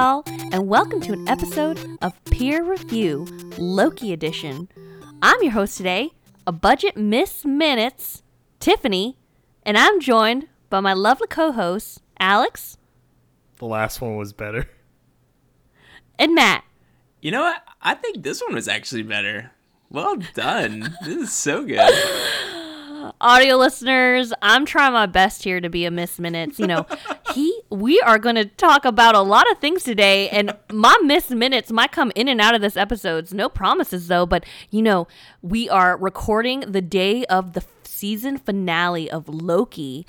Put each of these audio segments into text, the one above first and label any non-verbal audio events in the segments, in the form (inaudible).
y'all, and welcome to an episode of Peer Review Loki Edition. I'm your host today, a budget Miss Minutes, Tiffany, and I'm joined by my lovely co hosts, Alex The last one was better. and Matt. You know what? I think this one was actually better. Well done. this is so good. (laughs) Audio listeners, I'm trying my best here to be a Miss Minutes. You know, (laughs) he we are going to talk about a lot of things today, and my Miss Minutes might come in and out of this episodes. No promises though, but you know, we are recording the day of the season finale of Loki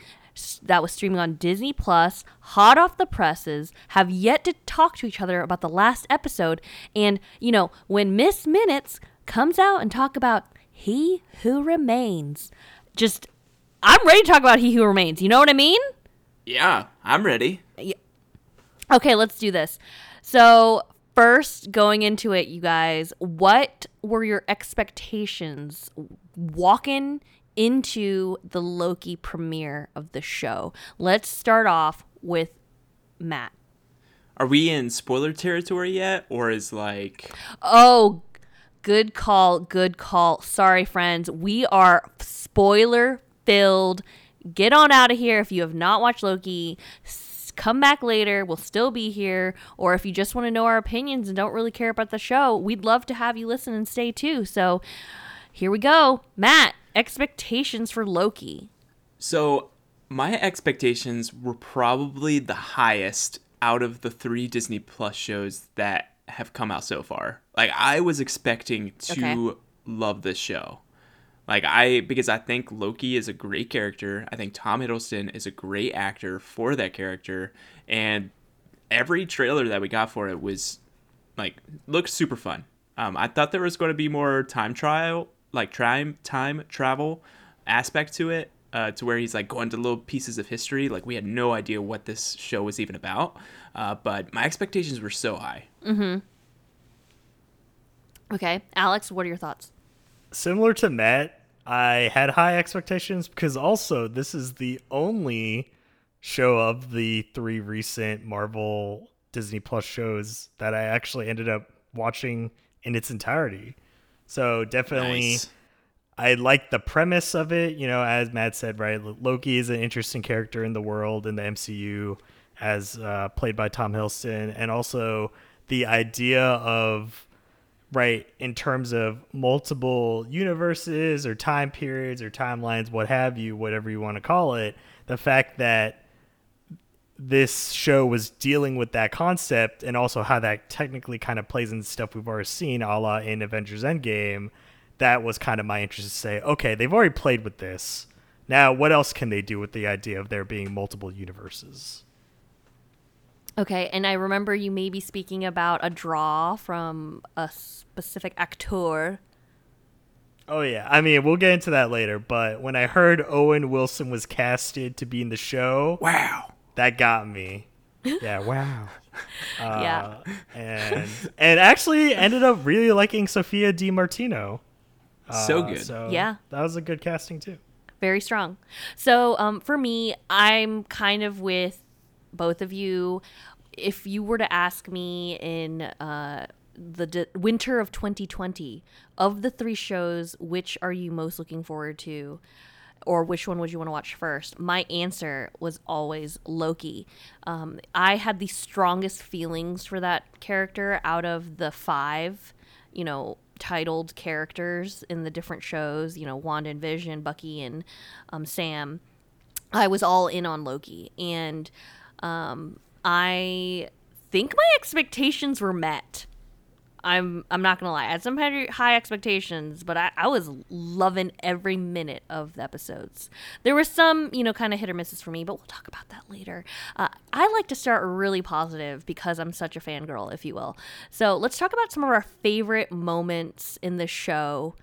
that was streaming on Disney Plus, hot off the presses, have yet to talk to each other about the last episode. And, you know, when Miss Minutes comes out and talk about He Who Remains, just I'm ready to talk about He Who Remains. You know what I mean? Yeah, I'm ready. Okay, let's do this. So, first, going into it, you guys, what were your expectations walking into the Loki premiere of the show? Let's start off with Matt. Are we in spoiler territory yet? Or is like. Oh, good call, good call. Sorry, friends. We are spoiler filled. Get on out of here if you have not watched Loki. Come back later. We'll still be here. Or if you just want to know our opinions and don't really care about the show, we'd love to have you listen and stay too. So here we go. Matt, expectations for Loki. So, my expectations were probably the highest out of the three Disney Plus shows that have come out so far. Like, I was expecting to Okay. love this show. Like, I, because I think Loki is a great character. I think Tom Hiddleston is a great actor for that character. And every trailer that we got for it was, like, looked super fun. Um, I thought there was going to be more time trial, like time time travel aspect to it, uh, to where he's like going to little pieces of history. Like we had no idea what this show was even about, uh, but my expectations were so high. Mm-hmm. Okay, Alex, what are your thoughts? Similar to Matt, I had high expectations because also this is the only show of the three recent Marvel Disney Plus shows that I actually ended up watching in its entirety. So definitely Nice. I like the premise of it. You know, as Matt said, right? Loki is an interesting character in the world in the MCU, as uh, played by Tom Hiddleston, and also the idea of right in terms of multiple universes or time periods or timelines, what have you, whatever you want to call it. The fact that this show was dealing with that concept and also how that technically kind of plays into stuff we've already seen, a la in Avengers Endgame. That was kind of my interest to say, okay, they've already played with this. Now, what else can they do with the idea of there being multiple universes? Okay, and I remember you maybe speaking about a draw from a specific actor. Oh yeah, I mean we'll get into that later. But when I heard Owen Wilson was casted to be in the show, Wow. that got me. (laughs) Yeah, wow. yeah. Uh, and and actually ended up really liking Sophia Di Martino. So Uh, good. So Yeah. that was a good casting too. very strong. So, um, for me, I'm kind of with both of you. If you were to ask me in uh, the d- winter of 2020, of the three shows, which are you most looking forward to? Or which one would you want to watch first? My answer was always Loki. Um, I had the strongest feelings for that character out of the five, you know, titled characters in the different shows, you know, Wanda and Vision, Bucky and um, Sam. I was all in on Loki. And um, I think my expectations were met. I'm I'm not gonna lie. I had some high expectations, but I, I was loving every minute of the episodes. There were some, you know, kind of hit or misses for me, but we'll talk about that later. Uh, I like to start really positive because I'm such a fangirl, if you will. So let's talk about some of our favorite moments in the show.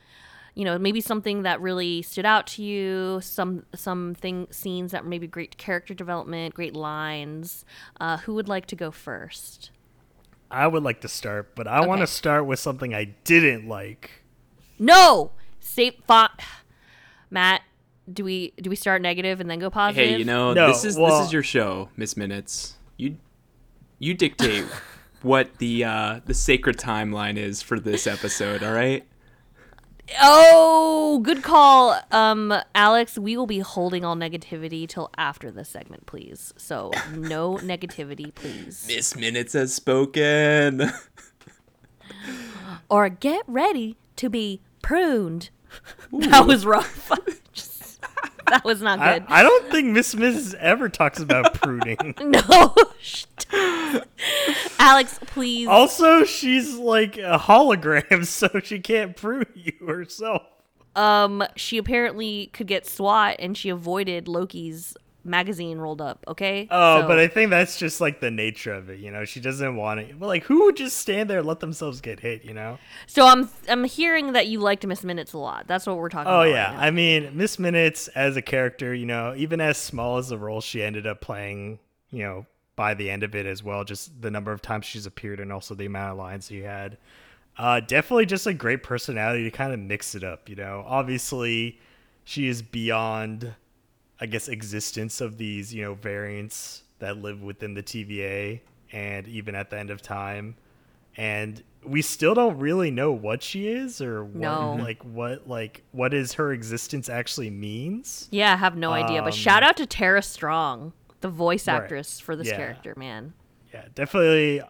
You know, maybe something that really stood out to you, some some thing scenes that were maybe great character development, great lines. Uh, who would like to go first? I would like to start, but I want to start with something I didn't like. No, save font. (sighs) Matt, do we do we start negative and then go positive? Hey, you know No, this is well- this is your show, Miss Minutes. You you dictate (laughs) what the uh, the sacred timeline is for this episode. All right. Oh, good call, um, Alex. We will be holding all negativity till after this segment, please. So no (laughs) negativity, please. Miss Minutes has spoken. Or get ready to be pruned. That was rough. (laughs) (laughs) That was not good. I don't think Miss Miss ever talks about (laughs) pruning. (laughs) no. Alex, please. also, she's like a hologram, so she can't prune you herself. Um, she apparently could get SWAT, and she avoided Loki's magazine rolled up. Okay. Oh, So- but I think that's just like the nature of it, you know. She doesn't want it. But like, who would just stand there and let themselves get hit, you know? so I'm I'm hearing that you liked Miss Minutes a lot. That's what we're talking Oh about. yeah, right. I mean, Miss Minutes as a character, you know, even as small as the role she ended up playing, you know, by the end of it as well, just the number of times she's appeared and also the amount of lines she had. Uh, definitely just a great personality to kind of mix it up, you know. Obviously, she is beyond, I guess, existence of these, you know, variants that live within the TVA and even at the end of time. And we still don't really know what she is or what, No. like what like what is her existence actually means. Yeah, I have no idea. But Um, shout out to Tara Strong, the voice Right. actress for this Yeah. character, man. Yeah, definitely.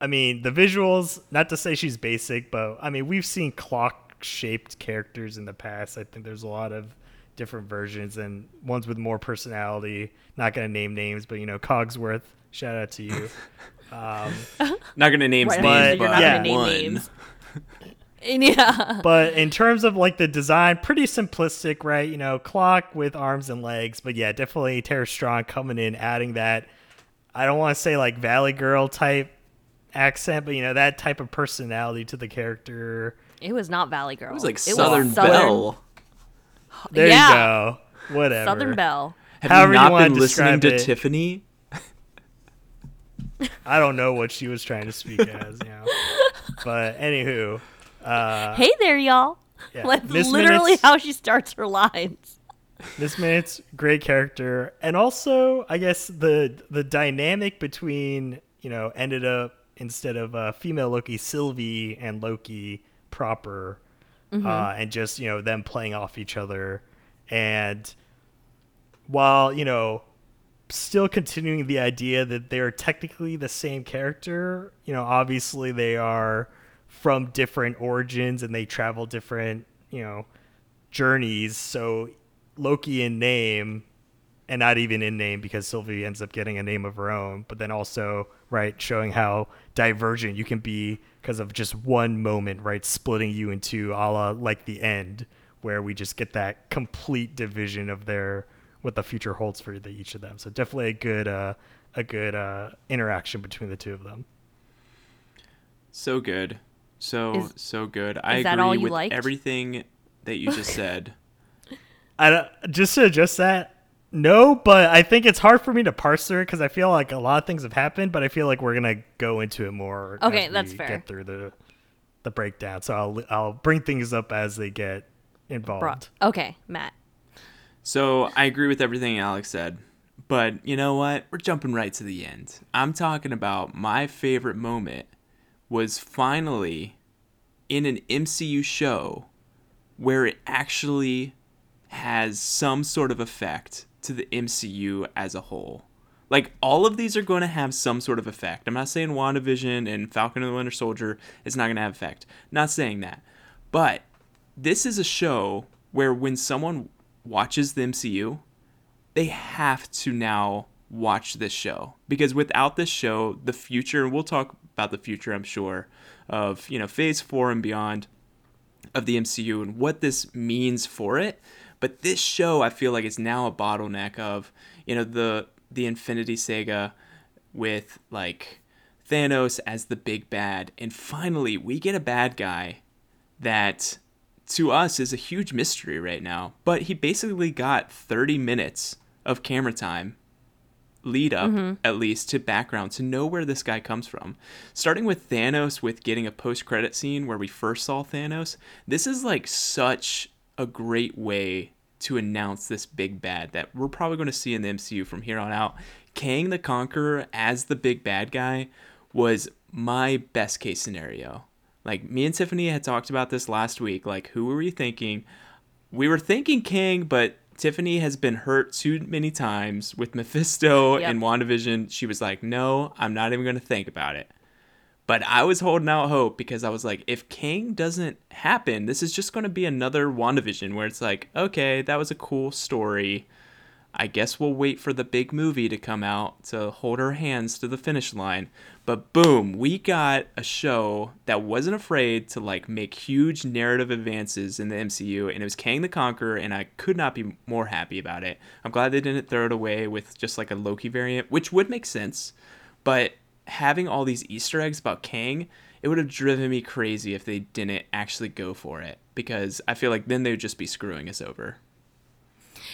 I mean, the visuals, not to say she's basic, but I mean, we've seen clock shaped characters in the past. I think there's a lot of different versions and ones with more personality. Not going to name names, but you know, Cogsworth, shout out to you. (laughs) Um, not gonna name Right, names, But, you're but not yeah. gonna name one. names. (laughs) Yeah. but in terms of like the design, pretty simplistic, right? You know, clock with arms and legs. But yeah, definitely Tara Strong coming in, adding that. I don't want to say like Valley Girl type accent, but you know that type of personality to the character. It was not Valley Girl. It was like It Southern Southern- Belle. There Yeah. you go. Whatever. Southern Belle. Have However you you not wanna been listening to it. Tiffany? (laughs) I don't know what she was trying to speak as, you know. But anywho, uh, Hey there, y'all. yeah. (laughs) That's Miss literally Minutes- how she starts her lines. Miss Minutes, great character, and also I guess the the dynamic between you know ended up instead of uh, female Loki, Sylvie and Loki proper, uh, and just you know them playing off each other, and while you know still continuing the idea that they're technically the same character, you know obviously they are from different origins and they travel different you know journeys. So Loki in name, and not even in name because Sylvie ends up getting a name of her own. But then also right showing how divergent you can be because of just one moment, right, splitting you into a la like the end, where we just get that complete division of their what the future holds for the, each of them. So definitely a good uh, a good uh, interaction between the two of them. So good. So Is- so good. I is agree that all you with liked? everything that you just said. (laughs) I don't- just to adjust that. No, but I think it's hard for me to parse through it because I feel like a lot of things have happened, but I feel like we're gonna go into it more. Okay, as that's we fair. Get through the the breakdown, so I'll I'll bring things up as they get involved. Bro- Okay, Matt. So I agree with everything Alex said. But you know what? We're jumping right to the end. I'm talking about my favorite moment was finally in an MCU show where it actually has some sort of effect to the MCU as a whole. Like all of these are going to have some sort of effect. I'm not saying WandaVision and Falcon and the Winter Soldier is not going to have effect. Not saying that. But this is a show where when someone watches the MCU, they have to now watch this show because without this show, the future, and we'll talk about the future, I'm sure, of you know Phase Four and beyond of the MCU and what this means for it. But this show, I feel like, is now a bottleneck of you know the the Infinity Saga with like Thanos as the big bad, and finally we get a bad guy that to us is a huge mystery right now. But he basically got 30 minutes of camera time lead up mm-hmm. at least to background to know where this guy comes from. Starting with Thanos with getting a post credit scene where we first saw Thanos. This is like such a great way to announce this big bad that we're probably going to see in the MCU from here on out. Kang the Conqueror as the big bad guy was my best case scenario. Like me and Tiffany had talked about this last week. Like, who were we thinking? We were thinking Kang, but Tiffany has been hurt too many times with Mephisto Yep. and WandaVision. She was like, no, I'm not even going to think about it. But I was holding out hope because I was like, if King doesn't happen, this is just going to be another WandaVision where it's like, okay, that was a cool story. I guess we'll wait for the big movie to come out to hold our hands to the finish line. But boom, we got a show that wasn't afraid to like make huge narrative advances in the MCU and it was Kang the Conqueror and I could not be more happy about it. I'm glad they didn't throw it away with just like a Loki variant, which would make sense. But having all these Easter eggs about Kang, it would have driven me crazy if they didn't actually go for it because I feel like then they would just be screwing us over.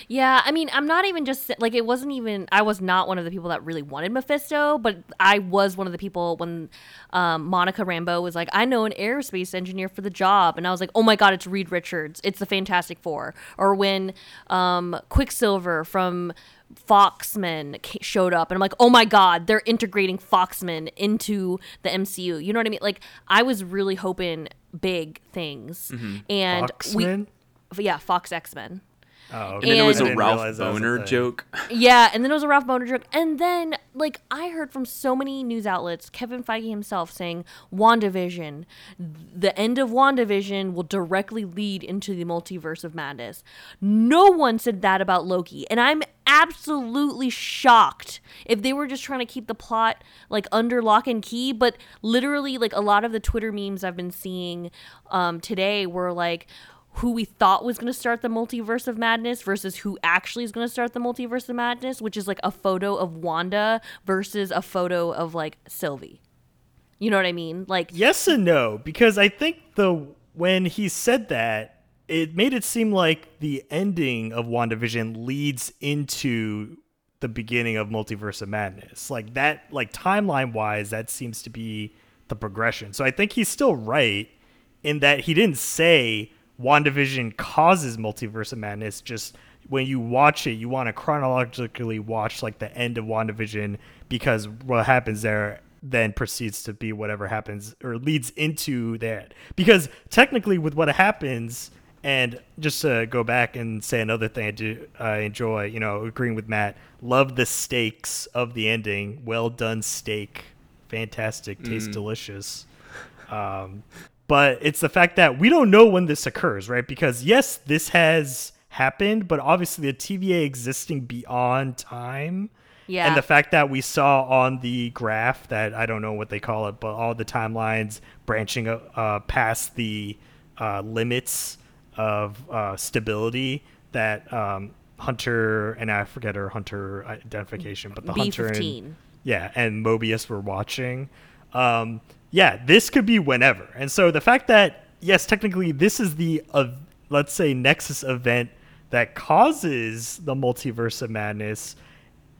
Yeah, I mean, I'm not even just like it wasn't even. I was not one of the people that really wanted Mephisto, but I was one of the people when um, Monica Rambeau was like, "I know an aerospace engineer for the job," and I was like, "Oh my god, it's Reed Richards! It's the Fantastic Four. Or when um, Quicksilver from Foxman showed up, and I'm like, "Oh my god, they're integrating Foxman into the MCU." You know what I mean? Like, I was really hoping big things, mm-hmm. and we, yeah, Fox X Men. Oh, And then it was And- a I didn't Ralph realize a Bohner joke. Yeah, and then it was a Ralph Bohner joke. And then, like, I heard from so many news outlets, Kevin Feige himself saying, WandaVision, the end of WandaVision will directly lead into the multiverse of madness. No one said that about Loki. And I'm absolutely shocked if they were just trying to keep the plot, like, under lock and key. But literally, like, a lot of the Twitter memes I've been seeing um, today were like, who we thought was going to start the multiverse of madness versus who actually is going to start the multiverse of madness, which is like a photo of Wanda versus a photo of like Sylvie. You know what I mean? Like, Yes and no, because I think the when he said that, it made it seem like the ending of WandaVision leads into the beginning of Multiverse of Madness. Like that like timeline wise, that seems to be the progression. So I think he's still right in that he didn't say WandaVision causes Multiverse of Madness, just when you watch it, you want to chronologically watch like the end of WandaVision because what happens there then proceeds to be whatever happens or leads into that. Because technically, with what happens, and just to go back and say another thing I do I enjoy, you know, agreeing with Matt, love the stakes of the ending. Well done steak, fantastic, tastes delicious. Um, but it's the fact that we don't know when this occurs, right? Because yes, this has happened, but obviously the TVA existing beyond time. Yeah. And the fact that we saw on the graph that I don't know what they call it, but all the timelines branching uh, uh, past the uh, limits of uh, stability that um, Hunter and I forget her Hunter identification, but the Hunter and yeah, and Mobius were watching. Um, yeah, this could be whenever. And so the fact that yes, technically this is the uh, let's say Nexus event that causes the multiverse of madness,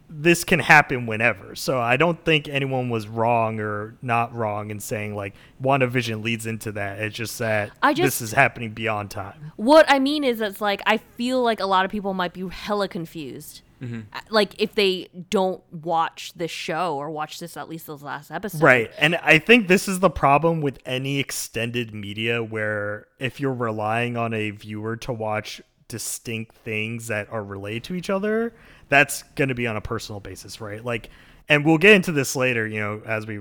this can happen whenever. So I don't think anyone was wrong or not wrong in saying like WandaVision leads into that. It's just that I just, this is happening beyond time. What I mean is, it's like I feel like a lot of people might be hella confused. Uh, Like if they don't watch this show or watch this at least those last episodes. Right. And I think this is the problem with any extended media where if you're relying on a viewer to watch distinct things that are related to each other, that's going to be on a personal basis, right? Like, and we'll get into this later, you know, as we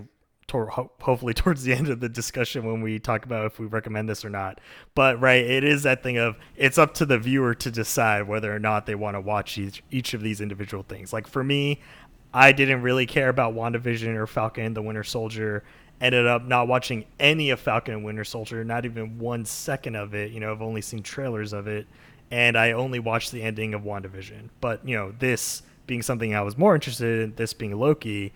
hopefully (laughs) towards the end of the discussion when we talk about if we recommend this or not. But right, it is that thing of it's up to the viewer to decide whether or not they want to watch each, each of these individual things. Like for me, I didn't really care about WandaVision or Falcon and the Winter Soldier. Ended up not watching any of Falcon and Winter Soldier, not even one second of it. You know, I've only seen trailers of it, and I only watched the ending of WandaVision. But, you know, this being something I was more interested in, this being Loki,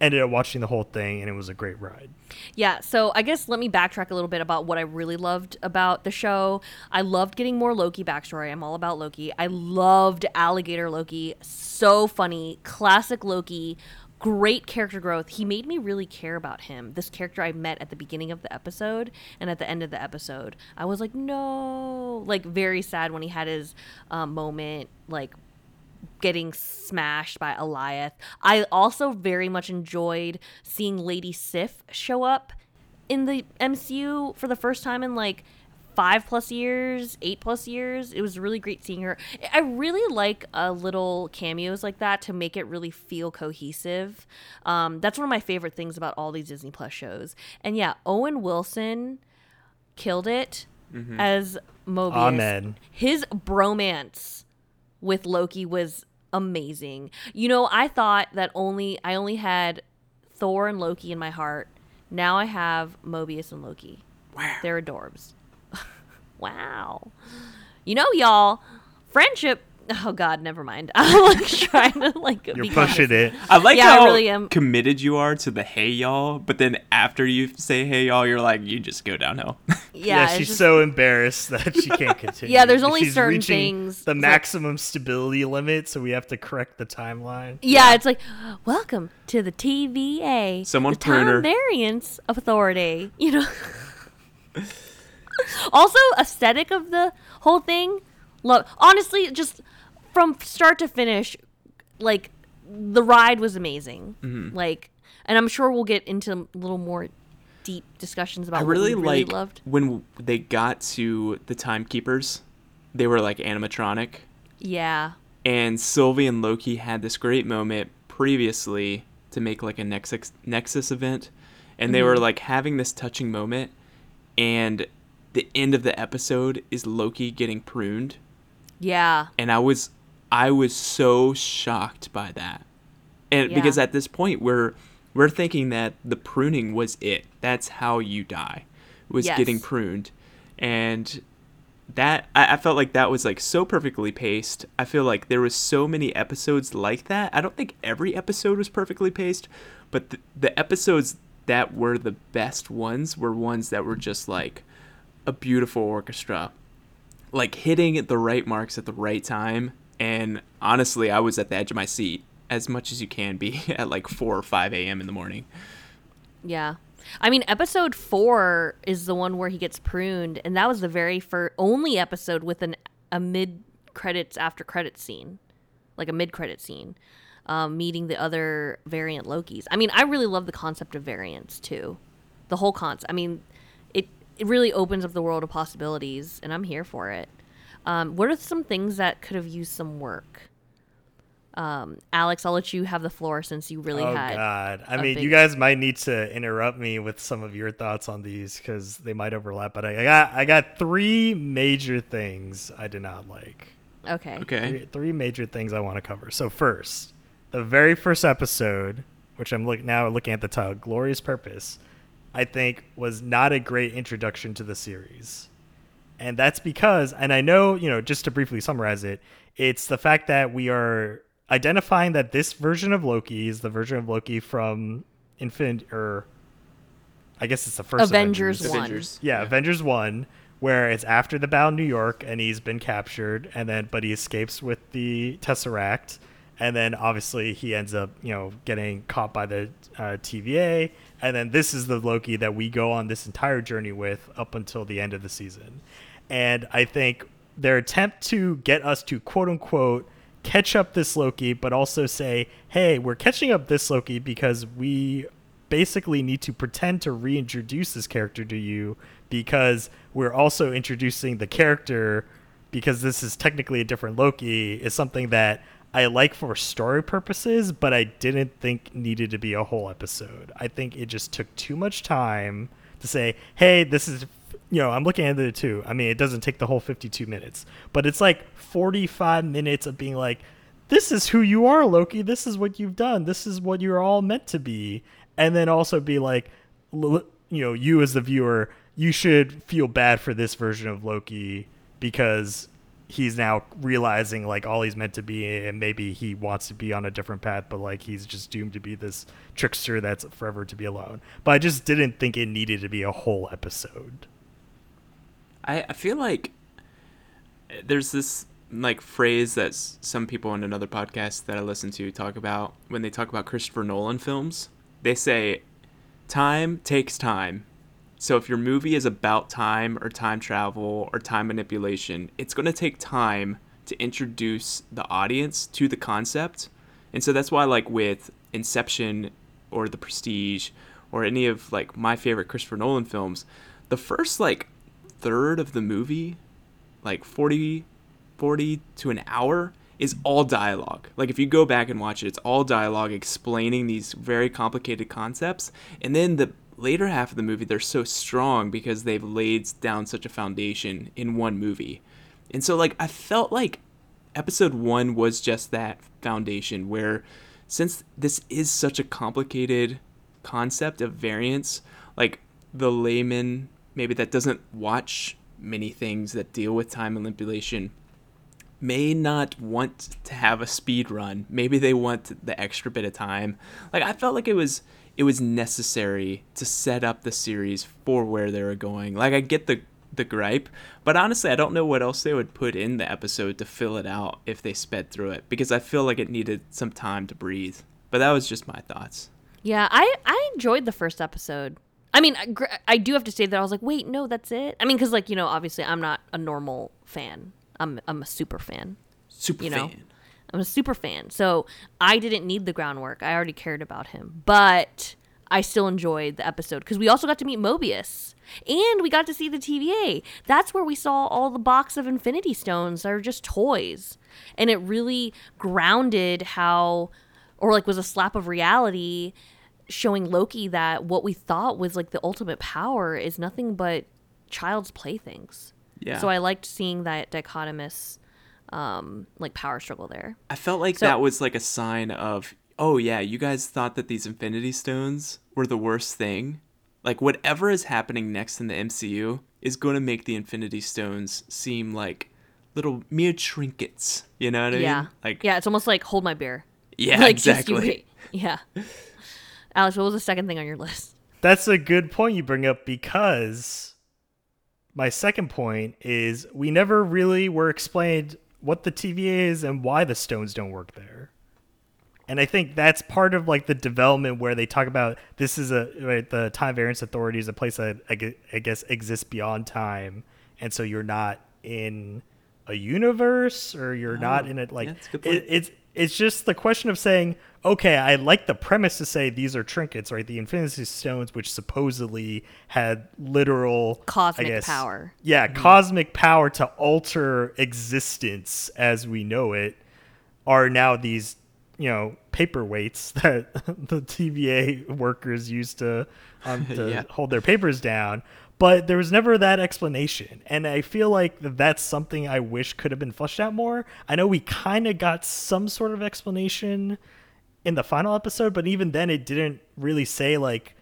ended up watching the whole thing, and it was a great ride. Yeah, so I guess let me backtrack a little bit about what I really loved about the show. I loved getting more Loki backstory. I'm all about Loki. I loved Alligator Loki. So funny. Classic Loki. Great character growth. He made me really care about him. This character I met at the beginning of the episode and at the end of the episode. I was like, no. Like, very sad when he had his um, moment, like, getting smashed by Alioth. I also very much enjoyed seeing Lady Sif show up in the MCU for the first time in like five plus years, eight plus years. It was really great seeing her. I really like uh, little cameos like that to make it really feel cohesive. Um, that's one of my favorite things about all these Disney Plus shows. And yeah, Owen Wilson killed it as Mobius. Amen. His bromance with Loki was amazing. You know, I thought that only I only had Thor and Loki in my heart. Now I have Mobius and Loki. Wow. They're adorbs. (laughs) wow. You know, y'all, friendship. Oh God, never mind. (laughs) I'm like trying to like. You're pushing conscious. it. I like Yeah, I how really am. committed you are to the hey y'all, but then after you say hey y'all, you're like you just go downhill. (laughs) Yeah, it's she's just- so embarrassed that she can't (laughs) continue. Yeah, there's only She's certain things, The like- maximum stability limit, so we have to correct the timeline. Yeah, it's like, welcome to the TVA. Someone the prune time variance authority. You know. also, aesthetic of the whole thing. Look, honestly, just from start to finish, like the ride was amazing. Mm-hmm. Like, and I'm sure we'll get into a little more deep discussions about I really, really like loved. when they got to the timekeepers. They were like animatronic, Yeah. and Sylvie and Loki had this great moment previously to make like a Nexus Nexus event, and they Mm-hmm. were like having this touching moment, and the end of the episode is Loki getting pruned, Yeah. and I was I was so shocked by that. And Yeah. because at this point we're we're thinking that the pruning was it. That's how you die. Was Yes. getting pruned. And that I, I felt like that was like so perfectly paced. I feel like there was so many episodes like that. I don't think every episode was perfectly paced, but the, the episodes that were the best ones were ones that were just like a beautiful orchestra like hitting the right marks at the right time. And honestly, I was at the edge of my seat as much as you can be (laughs) at like 4 or 5 a.m. in the morning. Yeah. I mean, episode four is the one where he gets pruned, and that was the very first, only episode with an a mid credits after credit scene, like a mid credit scene, um, meeting the other variant Lokis. I mean, I really love the concept of variants too, the whole concept. I mean, it it really opens up the world of possibilities, and I'm here for it. Um, what are some things that could have used some work? Um, Alex, I'll let you have the floor since you really oh had. Oh God! I a mean, big- you guys might need to interrupt me with some of your thoughts on these because they might overlap. But I, I got I got three major things I did not like. Okay. Okay. Three, three major things I want to cover. So first, the very first episode, which I'm look now looking at the title, "Glorious Purpose," I think was not a great introduction to the series, and that's because, and I know you know, just to briefly summarize it, it's the fact that we are identifying that this version of Loki is the version of Loki from Infinite, or I guess it's the first Avengers one. Avengers. yeah, Avengers One, where it's after the battle in New York and he's been captured, and then but he escapes with the Tesseract, and then obviously he ends up you know getting caught by the uh, TVA, and then this is the Loki that we go on this entire journey with up until the end of the season, and I think their attempt to get us to quote unquote catch up this Loki, but also say, hey, we're catching up this Loki because we basically need to pretend to reintroduce this character to you because we're also introducing the character because this is technically a different Loki is something that I like for story purposes, but I didn't think needed to be a whole episode. I think it just took too much time to say, hey, this is you know, I'm looking at it too. I mean, it doesn't take the whole 52 minutes, but it's like 45 minutes of being like, this is who you are, Loki. This is what you've done. This is what you're all meant to be. And then also be like, you know, you as the viewer, you should feel bad for this version of Loki because he's now realizing like all he's meant to be and maybe he wants to be on a different path but like he's just doomed to be this trickster that's forever to be alone but i just didn't think it needed to be a whole episode I, I feel like eh, there's this like phrase that some people in another podcast that I listen to talk about when they talk about Christopher Nolan films. They say time takes time. So if your movie is about time or time travel or time manipulation, it's going to take time to introduce the audience to the concept. And so that's why like with Inception or The Prestige or any of like my favorite Christopher Nolan films, the first like third of the movie, like 40 40 to an hour is all dialogue. Like if you go back and watch it, it's all dialogue explaining these very complicated concepts. And then the later half of the movie, they're so strong because they've laid down such a foundation in one movie. And so like I felt like episode 1 was just that foundation where since this is such a complicated concept of variance, like the layman maybe that doesn't watch many things that deal with time manipulation may not want to have a speed run. Maybe they want the extra bit of time. Like I felt like it was it was necessary to set up the series for where they were going. Like I get the the gripe, but honestly, I don't know what else they would put in the episode to fill it out if they sped through it because I feel like it needed some time to breathe. But that was just my thoughts. Yeah, I I enjoyed the first episode. I mean, I, I do have to say that I was like, wait, no, that's it. I mean, because like you know, obviously, I'm not a normal fan. I'm I'm a super fan. Super You know? fan. I'm a super fan. So I didn't need the groundwork. I already cared about him. But I still enjoyed the episode because we also got to meet Mobius. And we got to see the TVA. That's where we saw all the box of Infinity Stones that are just toys. And it really grounded how, or like was a slap of reality showing Loki that what we thought was like the ultimate power is nothing but child's playthings. Yeah. So I liked seeing that dichotomous um like power struggle there. I felt like So- that was like a sign of, oh yeah, you guys thought that these Infinity Stones were the worst thing. Like whatever is happening next in the MCU is going to make the Infinity Stones seem like little mere trinkets. You know what I yeah. mean? Like yeah, it's almost like hold my beer. yeah, (laughs) like exactly. Yeah. (laughs) Alex, what was the second thing on your list? That's a good point you bring up because my second point is we never really were explained what the TVA is and why the stones don't work there. And I think that's part of like the development where they talk about this is a right, the time variance authority is a place that I guess exists beyond time, and so you're not in a universe or you're not Oh, in it like yeah, that's a good point. it, it's it's just the question of saying okay i like the premise to say these are trinkets right the infinity stones which supposedly had literal I Cosmic guess- power. yeah cosmic power to alter existence as we know it are now these you know paperweights (laughs) that the TVA workers use to um, (laughs) to Yeah. hold their papers down. But there was never that explanation, and I feel like that's something I wish could have been fleshed out more. I know we kind of got some sort of explanation in the final episode, but even then, it didn't really say like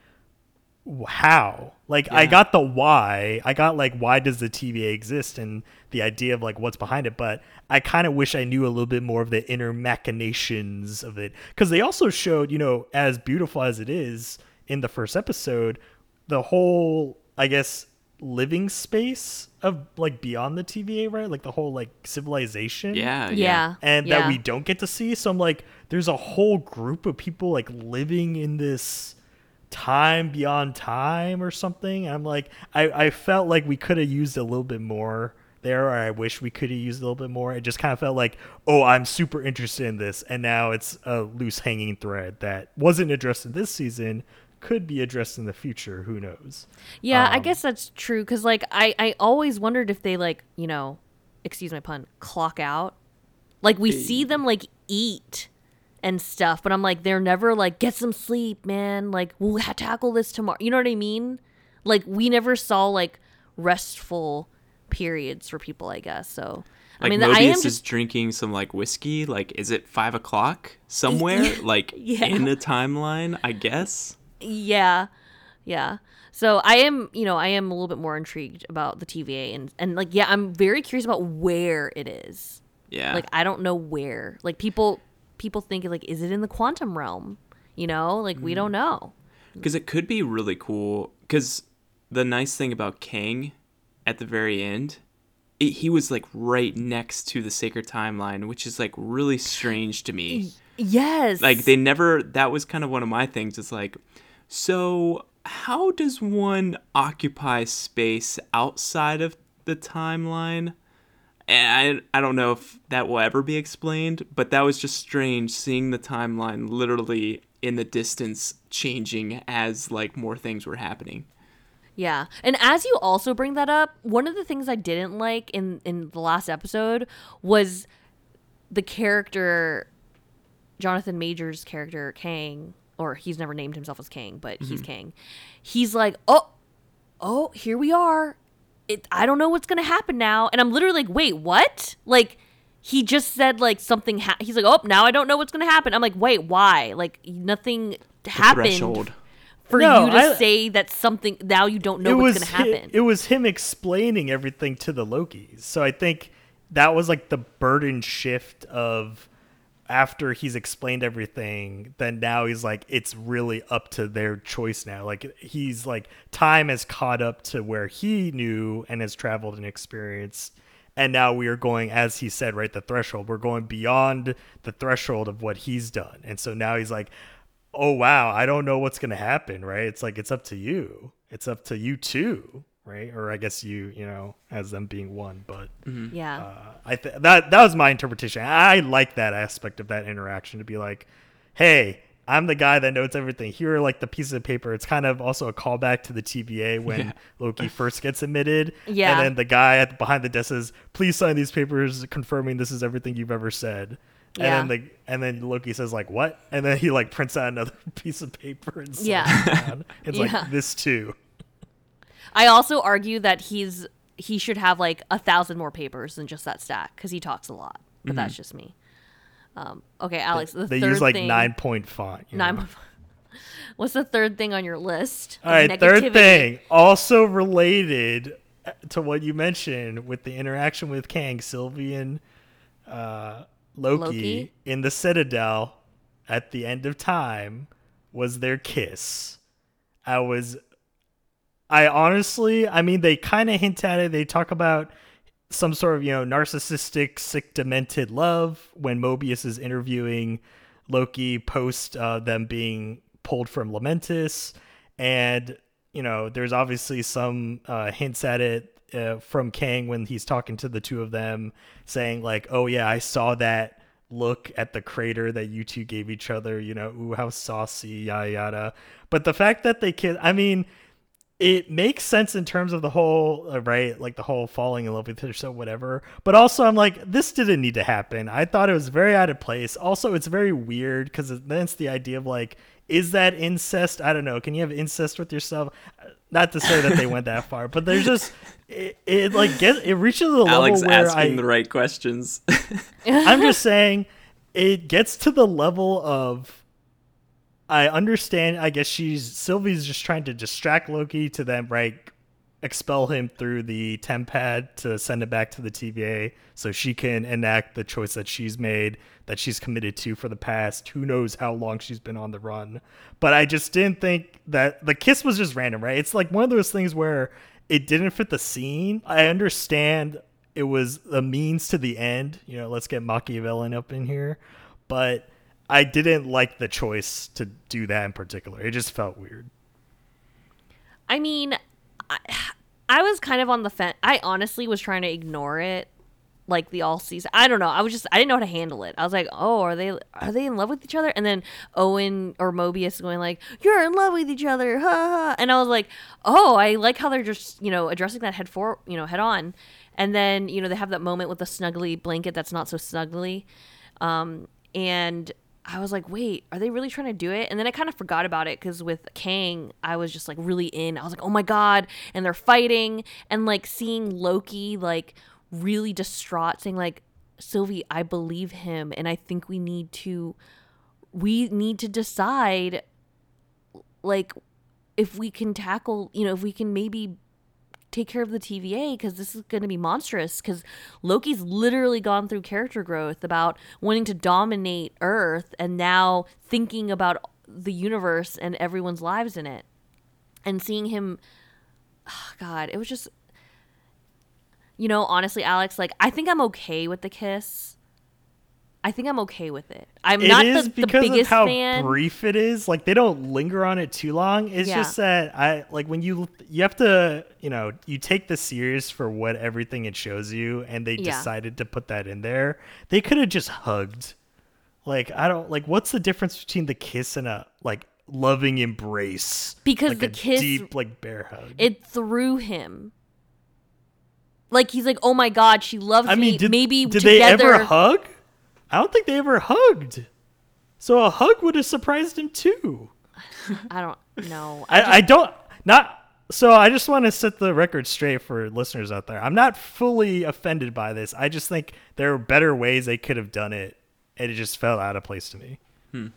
how. Like I got the why. I got like why does the TVA exist and the idea of like what's behind it, but I kind of wish I knew a little bit more of the inner machinations of it cuz they also showed, you know, as beautiful as it is in the first episode, the whole I guess living space of like beyond the TVA, right? Like the whole like civilization Yeah, Yeah. and yeah. that we don't get to see. So I'm like, there's a whole group of people like living in this time beyond time or something. I'm like, I, I felt like we could have used a little bit more there, or I wish we could have used a little bit more. It just kind of felt like, oh, I'm super interested in this, and now it's a loose hanging thread that wasn't addressed in this season. Could be addressed in the future. Who knows? Yeah, I Um, guess that's true because like I I always wondered if they like you know, excuse my pun, clock out. Like we see them like eat and stuff, but I'm like they're never like get some sleep, man. Like we'll ha- tackle this tomorrow. You know what I mean? Like we never saw like restful periods for people. I guess so. Like I mean, Mobius I am is just drinking some like whiskey. Like, is it five o'clock somewhere? (laughs) like (laughs) Yeah. in the timeline, I guess. Yeah yeah so i am you know i am a little bit more intrigued about the tva and and like yeah i'm very curious about where it is Yeah. like i don't know where like people people think like is it in the quantum realm you know like we Mm. don't know because it could be really cool. Because the nice thing about Kang, at the very end, it, he was like right next to the sacred timeline, which is like really strange to me. yes like they never that was kind of one of my things it's like so how does one occupy space outside of the timeline And I, I don't know if that will ever be explained, but that was just strange seeing the timeline literally in the distance changing as like more things were happening. Yeah. And as you also bring that up, one of the things I didn't like in in the last episode was the character Jonathan Majors character Kang or he's never named himself as Kang, but he's mm-hmm. Kang. He's like, "Oh, oh, here we are. It I don't know what's going to happen now." And I'm literally like, "Wait, what?" Like he just said like something ha- he's like, "Oh, now I don't know what's going to happen." I'm like, "Wait, why?" Like nothing happened Threshold. for No, you to I- say that something now you don't know what's going to hi- happen. it was him explaining everything to the Lokis. So I think that was like the burden shift of after he's explained everything, then now he's like it's really up to their choice now. Like he's like time has caught up to where he knew and has traveled and experienced. And now we are going, as he said, right, the threshold. We're going beyond the threshold of what he's done. And so now he's like, oh wow i don't know what's gonna happen right it's like it's up to you it's up to you too right or i guess you you know as them being one but yeah. uh, i th- that that was my interpretation i like that aspect of that interaction to be like hey i'm the guy that knows everything here are like the pieces of paper it's kind of also a callback to the tva when (laughs) loki first gets admitted Yeah. and then the guy at behind the desk says please sign these papers confirming this is everything you've ever said Yeah. and then the and then Loki says like what? And then he like prints out another (laughs) piece of paper and signs Yeah. it down. It's (laughs) Yeah. like this too. I also argue that he's he should have like a thousand more papers than just that stack because he talks a lot. But that's just me. Um, okay, Alex. The Mm-hmm. They use like thing, nine point font. nine. (laughs) What's the third thing on your list? All right, third thing, also related uh, to what you mentioned with the interaction with Kang, Sylvian, uh, Loki, Loki? in the Citadel at the end of time was their kiss. I was, I honestly, I mean, they kind of hint at it. They talk about some sort of you know narcissistic, sick, demented love when Mobius is interviewing Loki post uh, them being pulled from Lamentis, and you know there's obviously some uh, hints at it uh, from Kang when he's talking to the two of them, saying like, "Oh yeah, I saw that." Look at the crater that you two gave each other, you know, ooh, how saucy, yada yada. But the fact that they kiss, I mean, it makes sense in terms of the whole uh, right like the whole falling in love with yourself whatever. But also i'm like this didn't need to happen. I thought it was very out of place. Also it's very weird because then it's the idea of like is that incest? I don't know. Can you have incest with yourself? Not to say that they went that (laughs) far but there's just it, it like gets it reaches the Alex level where asking I, the right questions. I'm just (laughs) saying it gets to the level of I understand I guess she's Sylvie's just trying to distract Loki to then right expel him through the tempad to send it back to the TVA so she can enact the choice that she's made that she's committed to for the past. Who knows how long she's been on the run. But I just didn't think that the kiss was just random right? It's like one of those things where it didn't fit the scene. I understand it was a means to the end. You know let's get Machiavellian up in here. But I didn't like the choice to do that in particular it just felt weird I mean, I, I was kind of on the fence. I honestly was trying to ignore it, like the all season. I don't know. I was just I didn't know how to handle it. I was like, oh, are they are they in love with each other? And then Owen or Mobius going like, you're in love with each other, ha ha. And I was like, oh, I like how they're just you know addressing that head for you know head on. And then you know they have that moment with the snuggly blanket that's not so snuggly, um, and I was like, wait, are they really trying to do it? And then I kind of forgot about it because with Kang, I was just like really in. I was like, oh my God. And they're fighting. And like seeing Loki like really distraught, saying, like, Sylvie, I believe him. And I think we need to, we need to decide like if we can tackle, you know, if we can maybe take care of the TVA because this is going to be monstrous. Because Loki's literally gone through character growth about wanting to dominate Earth and now thinking about the universe and everyone's lives in it. And seeing him, oh God, it was just, you know, honestly, Alex, like, I think I'm okay with the kiss. I think I'm okay with it. I'm It not is the, the because biggest of how fan. brief it is. Like they don't linger on it too long. It's Yeah. just that I like when you you have to you know you take the series for what everything it shows you, and they Yeah. decided to put that in there. They could have just hugged. Like I don't like what's the difference between the kiss and a like loving embrace? Because like the a kiss- deep like bear hug. It threw him. Like he's like, oh my god, she loves I mean, me. did, Maybe did together. they ever hug? I don't think they ever hugged. So a hug would have surprised him too. I don't know. (laughs) I, I don't not so I just want to set the record straight for listeners out there. I'm not fully offended by this. I just think there are better ways they could have done it, and it just felt out of place to me. Hmm.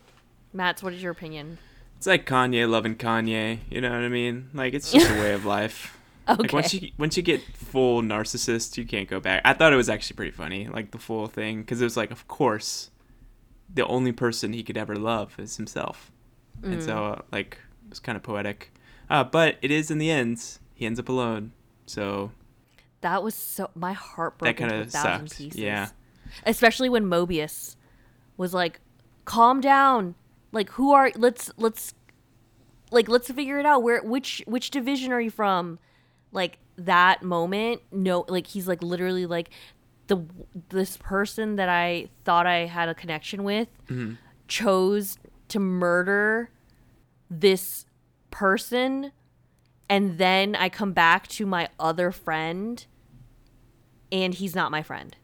Matt's, what is your opinion? It's like Kanye loving Kanye. You know what I mean? Like it's just a way of (laughs) life. Like once you once you get full narcissist, you can't go back. I thought it was actually pretty funny, like the full thing, because it was like, of course, the only person he could ever love is himself, and so Mm. uh, like it was kind of poetic. Uh, but it is in the end, he ends up alone. So That was so my heart broke that kind into a of thousand sucked. pieces. Yeah, Especially when Mobius was like, "Calm down. Like, who are? Let's let's like let's figure it out. Where which which division are you from? Like that moment. No, like he's like literally like the this person that I thought I had a connection with mm-hmm. chose to murder this person and then I come back to my other friend and he's not my friend.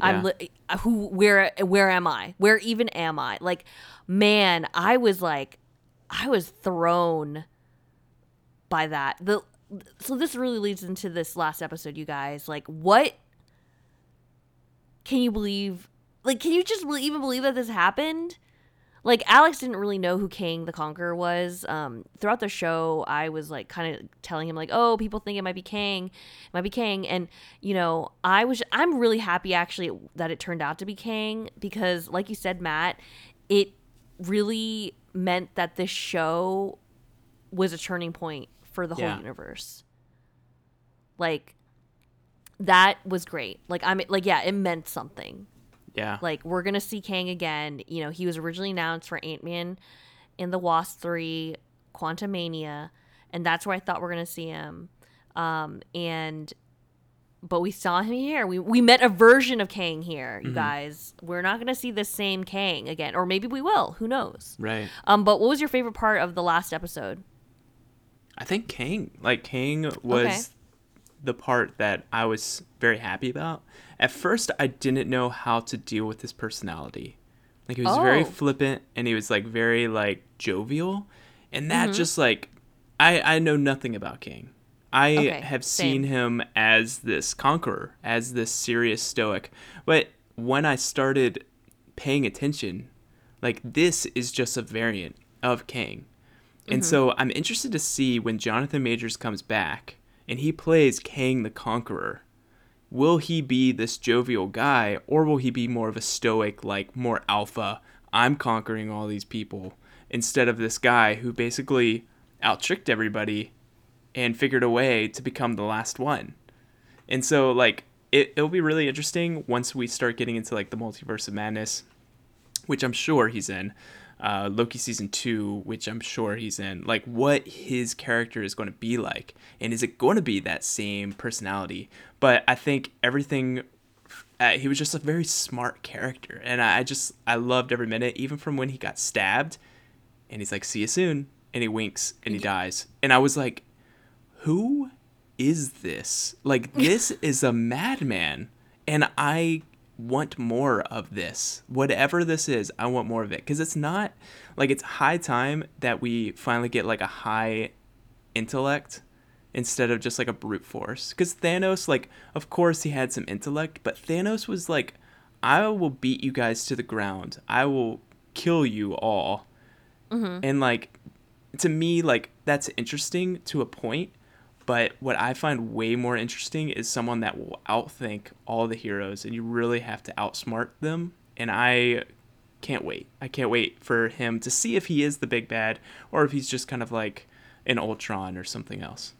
I'm Yeah. li- who where where am I? Where even am I? Like man, I was like I was thrown by that. The so this really leads into this last episode you guys. Like what can you believe like can you just even believe that this happened? like Alex didn't really know who Kang the Conqueror was. Um, throughout the show, I was like kind of telling him like, "Oh, people think it might be Kang, it might be Kang," and you know, I was I'm really happy actually that it turned out to be Kang because, like you said, Matt, it really meant that this show was a turning point for the Yeah. whole universe. Like that was great. Like I'm like yeah, it meant something yeah, like we're gonna see Kang again. You know, he was originally announced for Ant Man in the Wasp three, Quantumania, and that's where I thought we're gonna see him. Um, and but we saw him here. We we met a version of Kang here, you guys. We're not gonna see the same Kang again, or maybe we will. Who knows? right. Um, but what was your favorite part of the last episode? I think Kang. like Kang was Okay. the part that I was very happy about. At first, I didn't know how to deal with his personality. Like he was very Oh. flippant and he was like very like jovial, and Mm-hmm. that just like I I know nothing about Kang. I Okay, have same. seen him as this conqueror, as this serious stoic. But when I started paying attention, like this is just a variant of Kang. And mm-hmm. so I'm interested to see when Jonathan Majors comes back and he plays Kang the Conqueror. Will he be this jovial guy or will he be more of a stoic, like more alpha? I'm conquering all these people instead of this guy who basically outtricked everybody and figured a way to become the last one. And so, like, it, it'll be really interesting once we start getting into like the multiverse of madness which I'm sure he's in, uh, Loki season two, which I'm sure he's in, like what his character is going to be like, and is it going to be that same personality? But I think everything. Uh, he was just a very smart character, and I, I just I loved every minute, even from when he got stabbed, and he's like, "See you soon," and he winks and he dies, and I was like, "Who is this? Like (laughs) this is a madman." And I want more of this. Whatever this is, I want more of it cuz it's not like it's high time that we finally get like a high intellect instead of just like a brute force. Cuz Thanos like of course he had some intellect, but Thanos was like I will beat you guys to the ground. I will kill you all. Mm-hmm. And like to me like that's interesting to a point but what I find way more interesting is someone that will outthink all the heroes and you really have to outsmart them and I can't wait. I can't wait for him to see if he is the big bad or if he's just kind of like an Ultron or something else.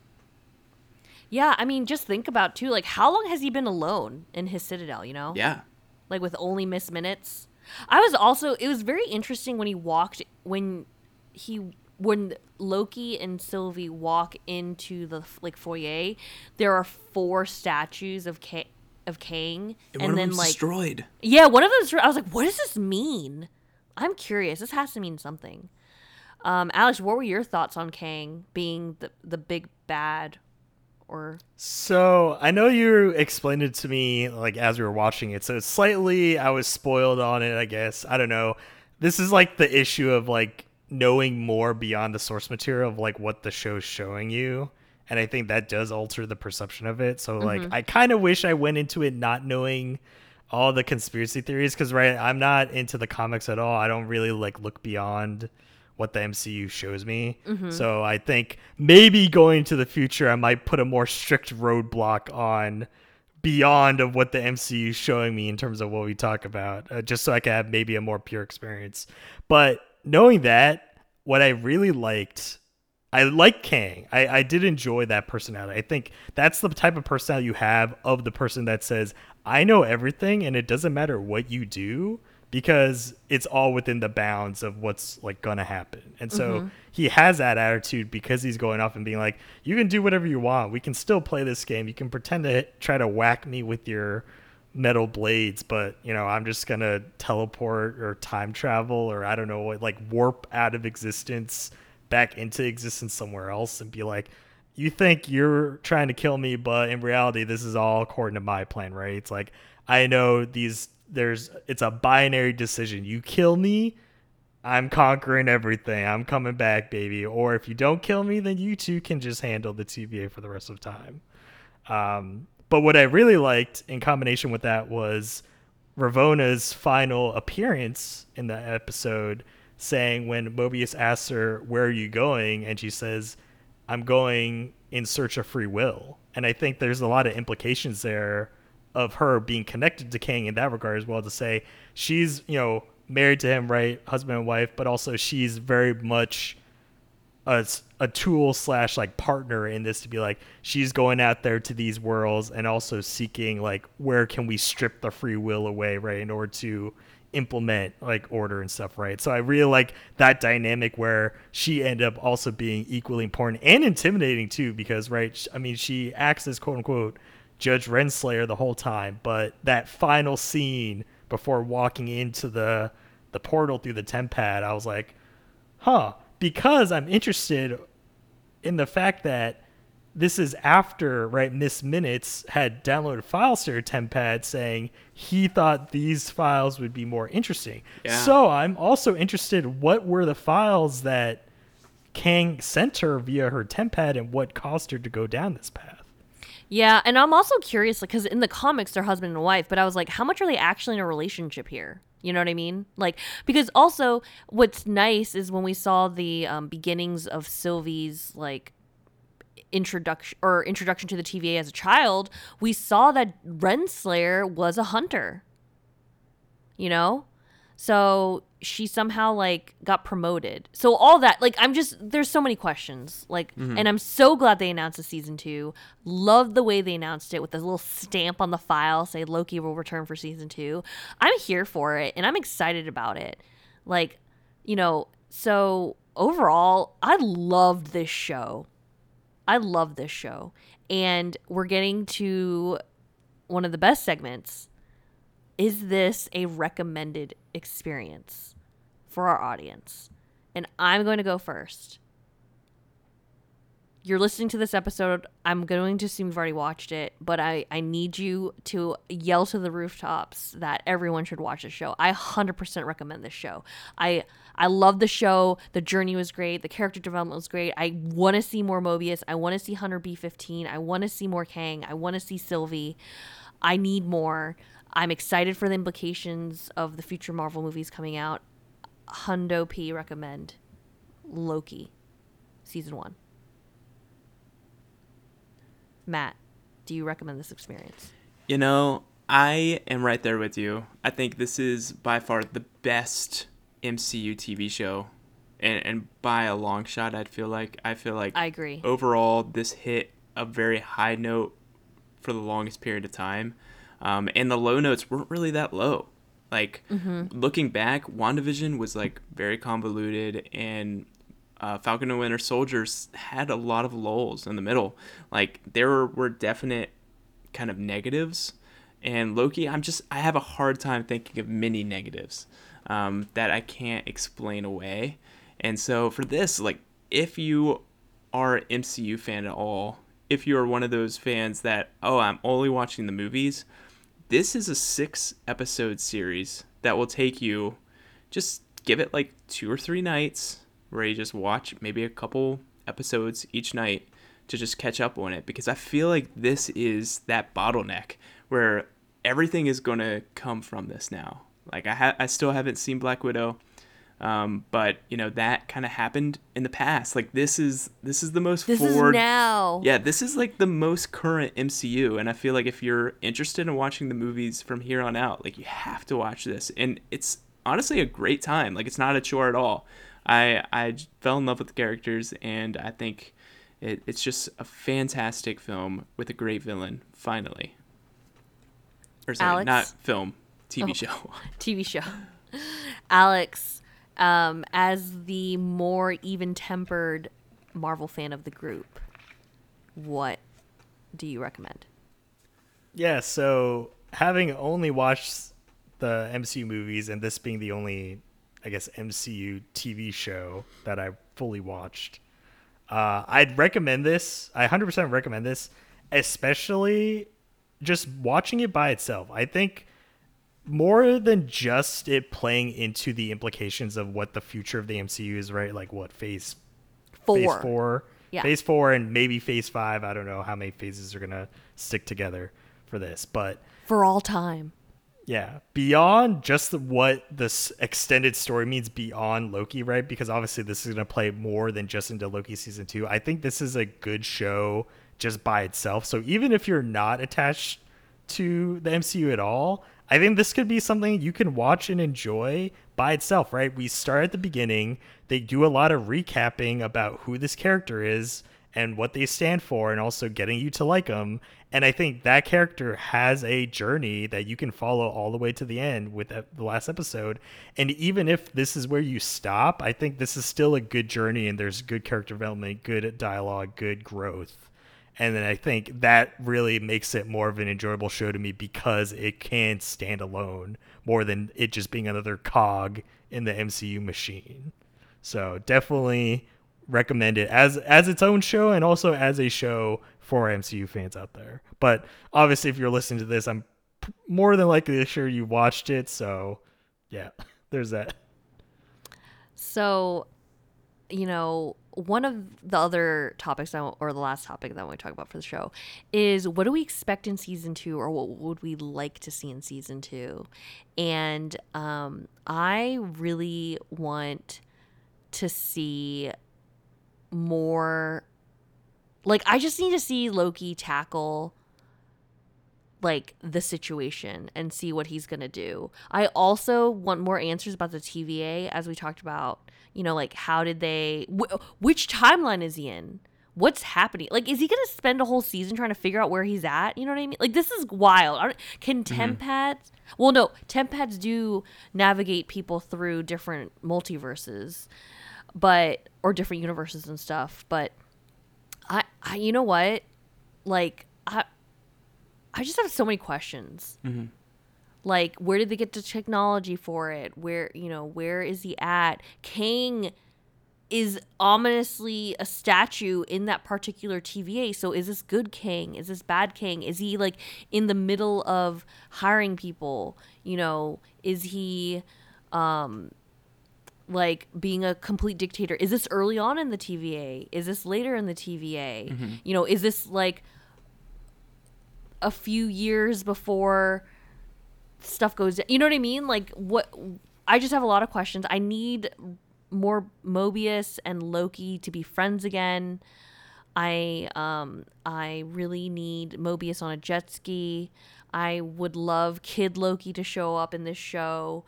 Yeah, I mean, just think about too. Like, how long has he been alone in his citadel? You know, Yeah. like with only Miss Minutes. I was also it was very interesting when he walked when he when Loki and Sylvie walk into the like foyer, there are four statues of K- of Kang, And, and, one then of them's like destroyed. yeah, one of those. I was like, what does this mean? I'm curious. This has to mean something. Um, Alex, what were your thoughts on Kang being the the big bad, or So I know you explained it to me like as we were watching it. So slightly I was spoiled on it, I guess. I don't know. This is like the issue of like knowing more beyond the source material of like what the show's showing you. And I think that does alter the perception of it. So like I kind of wish I went into it not knowing all the conspiracy theories because right i'm not into the comics at all i don't really like look beyond what the mcu shows me so i think maybe going to the future i might put a more strict roadblock on beyond of what the mcu is showing me in terms of what we talk about uh, just so i can have maybe a more pure experience but knowing that what i really liked I like Kang. I, I did enjoy that personality. I think that's the type of personality you have of the person that says, I know everything and it doesn't matter what you do because it's all within the bounds of what's like gonna happen. And so mm-hmm. he has that attitude because he's going off and being like, You can do whatever you want. We can still play this game. You can pretend to try to whack me with your metal blades, but you know, I'm just gonna teleport or time travel or I don't know what like warp out of existence back into existence somewhere else and be like, you think you're trying to kill me, but in reality, this is all according to my plan, right? It's like, I know these, there's, it's a binary decision. You kill me, I'm conquering everything. I'm coming back, baby. Or if you don't kill me, then you two can just handle the TVA for the rest of time. Um, but what I really liked in combination with that was Ravonna's final appearance in the episode saying when Mobius asks her, Where are you going? and she says, I'm going in search of free will. And I think there's a lot of implications there of her being connected to Kang in that regard as well to say she's, you know, married to him, right? Husband and wife, but also she's very much a, a tool slash like partner in this to be like she's going out there to these worlds and also seeking like where can we strip the free will away right in order to implement like order and stuff right? So i really like that dynamic where she ended up also being equally important and intimidating too because right i mean she acts as quote unquote judge renslayer the whole time but that final scene before walking into the the portal through the temp pad i was like huh because i'm interested in the fact that this is after right miss minutes had downloaded files to her tempad saying he thought these files would be more interesting Yeah. so i'm also interested what were the files that kang sent her via her tempad and what caused her to go down this path yeah? And I'm also curious because in the comics they're husband and wife, but I was like, how much are they actually in a relationship here? You know what I mean? Like because also what's nice is when we saw the um, beginnings of Sylvie's like introduction or introduction to the TVA as a child, we saw that Renslayer was a hunter. You know? So she somehow like got promoted. So all that like I'm just there's so many questions. Like mm-hmm. and I'm so glad they announced the season 2. Love the way they announced it with a little stamp on the file say Loki will return for season 2. I'm here for it and I'm excited about it. Like, you know, so overall, I loved this show. I love this show. And we're getting to one of the best segments. Is this a recommended experience for our audience? And I'm going to go first. You're listening to this episode. I'm going to assume you've already watched it, but I, I need you to yell to the rooftops that everyone should watch this show. I 100% recommend this show. I I love the show. The journey was great. The character development was great. I want to see more Mobius. I want to see Hunter B15. I want to see more Kang. I want to see Sylvie. I need more. I'm excited for the implications of the future Marvel movies coming out. Hundo P recommend Loki season 1. Matt, do you recommend this experience? You know, I am right there with you. I think this is by far the best MCU TV show. And, and by a long shot, I'd feel like I feel like I agree. overall this hit a very high note for the longest period of time. Um, and the low notes weren't really that low. Like looking back, WandaVision was like very convoluted and uh, Falcon and Winter Soldiers had a lot of lulls in the middle. Like there were definite kind of negatives, and Loki, I'm just I have a hard time thinking of many negatives um, that I can't explain away. And so for this, like if you are an MCU fan at all, if you are one of those fans that oh I'm only watching the movies, this is a six episode series that will take you just give it like two or three nights where you just watch maybe a couple episodes each night to just catch up on it because I feel like this is that bottleneck where everything is going to come from this now. Like I ha- I still haven't seen Black Widow. Um, but you know that kind of happened in the past. Like this is this is the most This forward. is now. Yeah, this is like the most current MCU, and I feel like if you're interested in watching the movies from here on out, like you have to watch this, and it's honestly a great time. Like it's not a chore at all. I I fell in love with the characters, and I think it, it's just a fantastic film with a great villain. Finally, or sorry, Alex? not film, TV Oh. show. (laughs) TV show. Alex, um, as the more even tempered Marvel fan of the group, what do you recommend? Yeah, so having only watched the MCU movies and this being the only, I guess, MCU TV show that I fully watched, uh, I'd recommend this. I 100% recommend this, especially just watching it by itself. I think more than just it playing into the implications of what the future of the MCU is, right? Like what phase Four. phase four, Yeah. phase four, and maybe phase five. I don't know how many phases are gonna stick together for this, but For all time. yeah, beyond just the, what this extended story means beyond Loki, right? Because obviously this is gonna play more than just into Loki season two. I think this is a good show just by itself. So even if you're not attached to the MCU at all, I think this could be something you can watch and enjoy by itself, right? We start at the beginning. They do a lot of recapping about who this character is and what they stand for, and also getting you to like them. And I think that character has a journey that you can follow all the way to the end with the last episode. And even if this is where you stop, I think this is still a good journey, and there's good character development, good dialogue, good growth. And then I think that really makes it more of an enjoyable show to me because it can stand alone more than it just being another cog in the MCU machine. So definitely recommend it as as its own show and also as a show for MCU fans out there. But obviously, if you're listening to this, I'm more than likely sure you watched it. So yeah, (laughs) there's that. So, you know, one of the other topics, I, or the last topic that I want to talk about for the show is what do we expect in season two, or what would we like to see in season two? And um, I really want to see more. Like, I just need to see Loki tackle like the situation and see what he's going to do. I also want more answers about the TVA as we talked about, you know, like how did they wh- which timeline is he in? What's happening? Like is he going to spend a whole season trying to figure out where he's at? You know what I mean? Like this is wild. Can mm-hmm. tempads Well, no, tempads do navigate people through different multiverses, but or different universes and stuff, but I, I you know what? Like I I just have so many questions. Like, where did they get the technology for it? Where, you know, where is he at? Kang is ominously a statue in that particular TVA. So is this good Kang? Is this bad Kang? Is he like in the middle of hiring people? You know, is he um like being a complete dictator? Is this early on in the TVA? Is this later in the TVA? You know, is this like a few years before stuff goes. You know what I mean? Like what I just have a lot of questions. I need more Mobius and Loki to be friends again. I um I really need Mobius on a jet ski. I would love Kid Loki to show up in this show.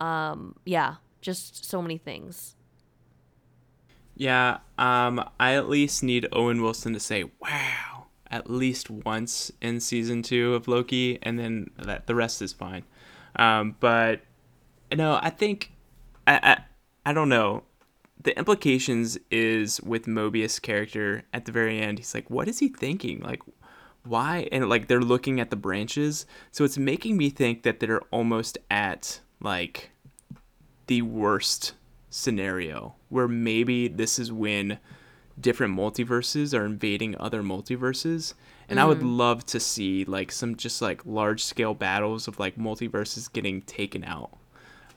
Um yeah, just so many things. Yeah, um, I at least need Owen Wilson to say "Wow" at least once in season two of Loki, and then that the rest is fine. Um, but no, I think I, I I don't know. The implications is with Mobius' character at the very end. He's like, what is he thinking? Like, why? And like they're looking at the branches, so it's making me think that they're almost at like the worst scenario where maybe this is when different multiverses are invading other multiverses and mm. i would mm. love to see like some just like large scale battles of like multiverses getting taken out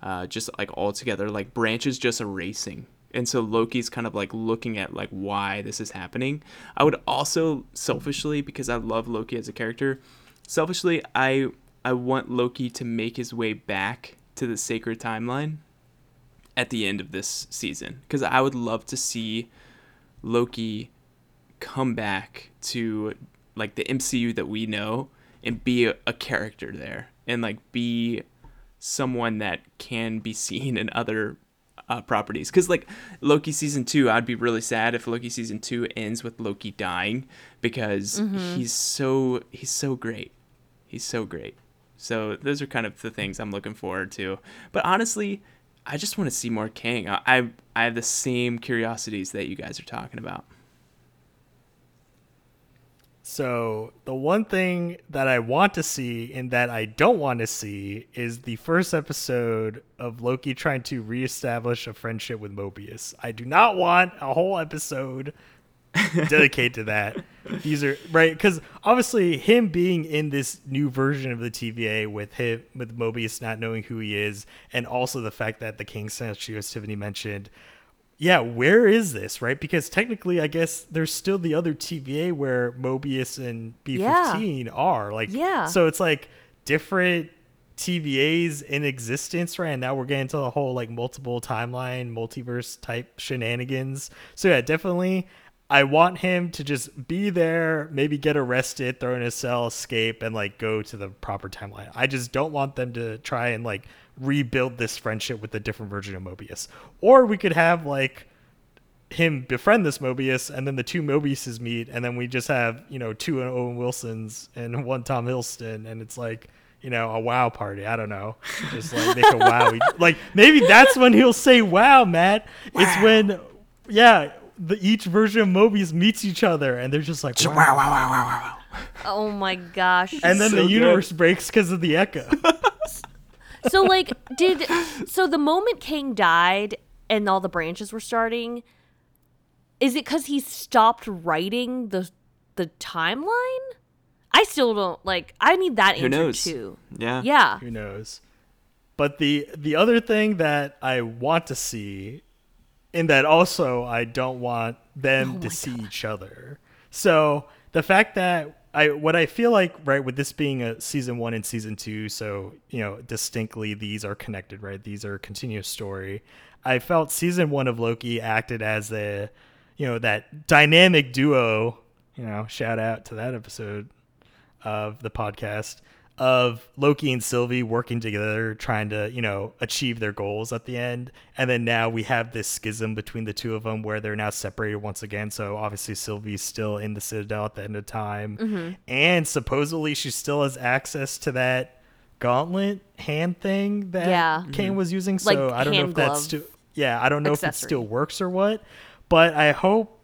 uh, just like all together like branches just erasing and so loki's kind of like looking at like why this is happening i would also selfishly because i love loki as a character selfishly i i want loki to make his way back to the sacred timeline at the end of this season because I would love to see Loki come back to like the MCU that we know and be a, a character there and like be someone that can be seen in other uh, properties. Because like loki season two i'd be really sad if loki season two ends with loki dying because mm-hmm. he's so he's so great. He's so great. So those are kind of the things i'm looking forward to. But honestly I just want to see more Kang. I, I I have the same curiosities that you guys are talking about. So the one thing that I want to see and that I don't want to see is the first episode of Loki trying to reestablish a friendship with Mobius. I do not want a whole episode (laughs) dedicate to that. These are right because obviously him being in this new version of the TVA with him with Mobius not knowing who he is, and also the fact that the Kang statue, as Tiffany mentioned, yeah, where is this right? Because technically, I guess there's still the other TVA where Mobius and B15 yeah. are like, yeah. So it's like different TVAs in existence right and now we're getting to the whole like multiple timeline multiverse type shenanigans so yeah definitely I want him to just be there, maybe get arrested, throw in a cell, escape, and like go to the proper timeline. I just don't want them to try and like rebuild this friendship with a different version of Mobius. Or we could have like him befriend this Mobius, and then the two Mobiuses meet, and then we just have you know two Owen Wilsons and (laughs) one Tom Hiddleston, and it's like you know a wow party. I don't know, just like make a (laughs) wow. like maybe that's when he'll say wow, Matt. Wow. It's when yeah the each version of Mobius meets each other, and they're just like wow, wow, wow, wow, wow, wow. Oh my gosh! And then so the universe good. breaks because of the echo. so like, did so the moment Kang died and all the branches were starting? Is it because he stopped writing the the timeline? I still don't like. I need that Who answer knows? too. Yeah, yeah. Who knows? But the the other thing that I want to see in that also I don't want them oh to see God. each other. So the fact that I what I feel like right with this being a season one and season two, so you know distinctly these are connected, right? These are a continuous story. I felt season one of Loki acted as a you know that dynamic duo. You know, shout out to that episode of the podcast of Loki and Sylvie working together, trying to, you know, achieve their goals at the end. And then now we have this schism between the two of them where they're now separated once again. So obviously Sylvie's still in the Citadel at the end of time. Mm-hmm. And supposedly she still has access to that gauntlet hand thing that yeah. Kang mm-hmm. was using. So like I don't know if that's still, yeah, I don't know accessory. if it still works or what. But I hope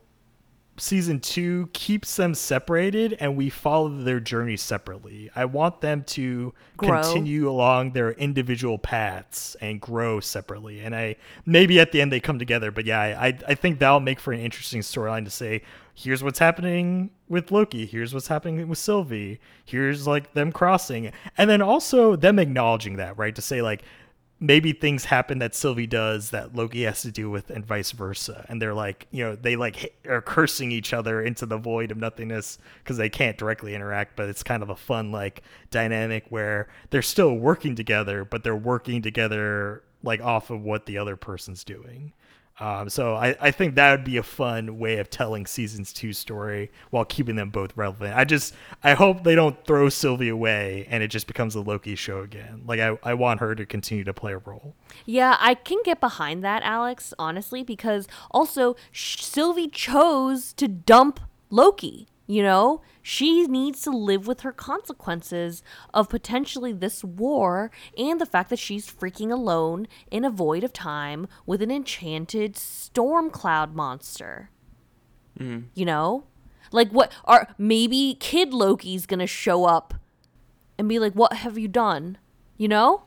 season two keeps them separated and we follow their journey separately. I want them to grow. continue along their individual paths and grow separately. And I maybe at the end they come together, but yeah, I I think that'll make for an interesting storyline to say, here's what's happening with Loki, here's what's happening with Sylvie, here's like them crossing, and then also them acknowledging that, right? To say like maybe things happen that Sylvie does that Loki has to deal with and vice versa. And they're like, you know, they like are cursing each other into the void of nothingness because they can't directly interact, but it's kind of a fun like dynamic where they're still working together, but they're working together like off of what the other person's doing. Um, so I, I think that would be a fun way of telling seasons two story while keeping them both relevant. I just I hope they don't throw Sylvie away and it just becomes a Loki show again. Like I, I want her to continue to play a role. Yeah, I can get behind that, Alex, honestly, because also Sylvie chose to dump Loki. You know, she needs to live with her consequences of potentially this war and the fact that she's freaking alone in a void of time with an enchanted storm cloud monster. Mm. You know? Like what are maybe kid Loki's going to show up and be like, "What have you done?" You know?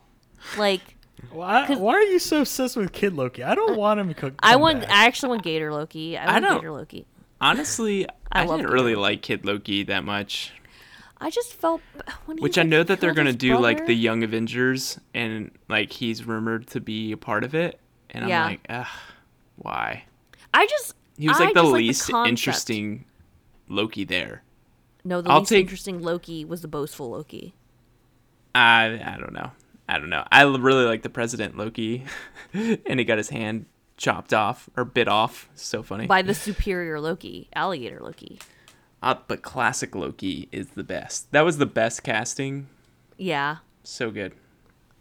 Like (laughs) Why, 'Cause- why are you so obsessed with Kid Loki? I don't want him to cook. I want I actually want Gator Loki. I want don't- Gator Loki. Honestly, (laughs) I I, didn't really like Kid Loki that much. I just felt Which I know that they're gonna do like the Young Avengers, and like he's rumored to be a part of it, and I'm like, ugh, why? I just He was I like the just least concept. interesting Loki there. No, the I'll least take- interesting Loki was the boastful Loki. I I don't know. I don't know. I really like the President Loki, (laughs) and he got his hand chopped off or bit off. So funny. by the superior Loki, alligator Loki. Uh, but classic Loki is the best. That was the best casting. Yeah, So good.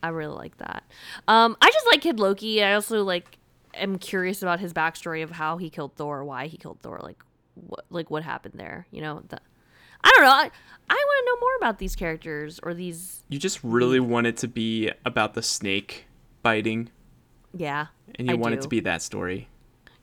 I really like that. Um, I just like Kid Loki. I also like am curious about his backstory of how he killed Thor, why he killed Thor, like what like what happened there. You know, the, I don't know. I I want to know more about these characters or these. You just really want it to be about the snake biting, Yeah, and you I want do. it to be that story.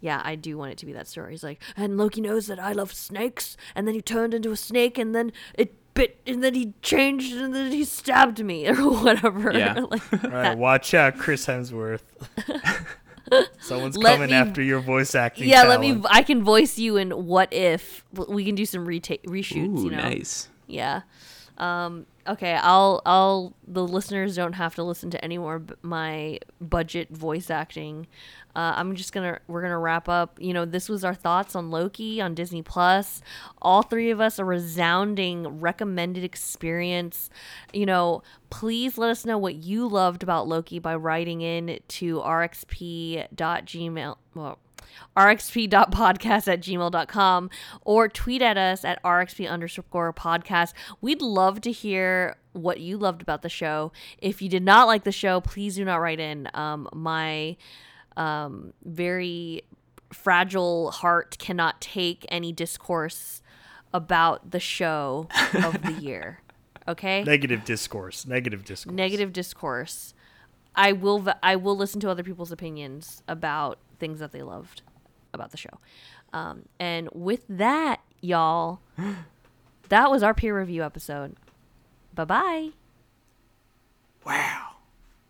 Yeah, I do want it to be that story. He's like, and Loki knows that I love snakes, and then he turned into a snake, and then it bit, and then he changed, and then he stabbed me, (laughs) or whatever. Yeah. (laughs) like, All right, watch out, Chris Hemsworth. (laughs) Someone's Let coming me- after your voice acting. yeah, let me. I can voice you in What If. We can do some reta- reshoots. Ooh, you know. nice. Yeah. Um, okay, I'll I'll the listeners don't have to listen to any more b- my budget voice acting. Uh, I'm just gonna we're gonna wrap up. You know, this was our thoughts on Loki on Disney Plus. All three of us a resounding recommended experience. You know, please let us know what you loved about Loki by writing in to rxp.gmail. Well, rxp.podcast at gmail.com or tweet at us at rxp underscore podcast. We'd love to hear what you loved about the show. If you did not like the show, please do not write in. Um, my um, very fragile heart cannot take any discourse about the show of the year. (laughs) Okay? Negative discourse. Negative discourse. negative discourse. I will I will listen to other people's opinions about things that they loved about the show. Um, and with that, y'all, (gasps) that was our peer review episode. Bye bye. Wow.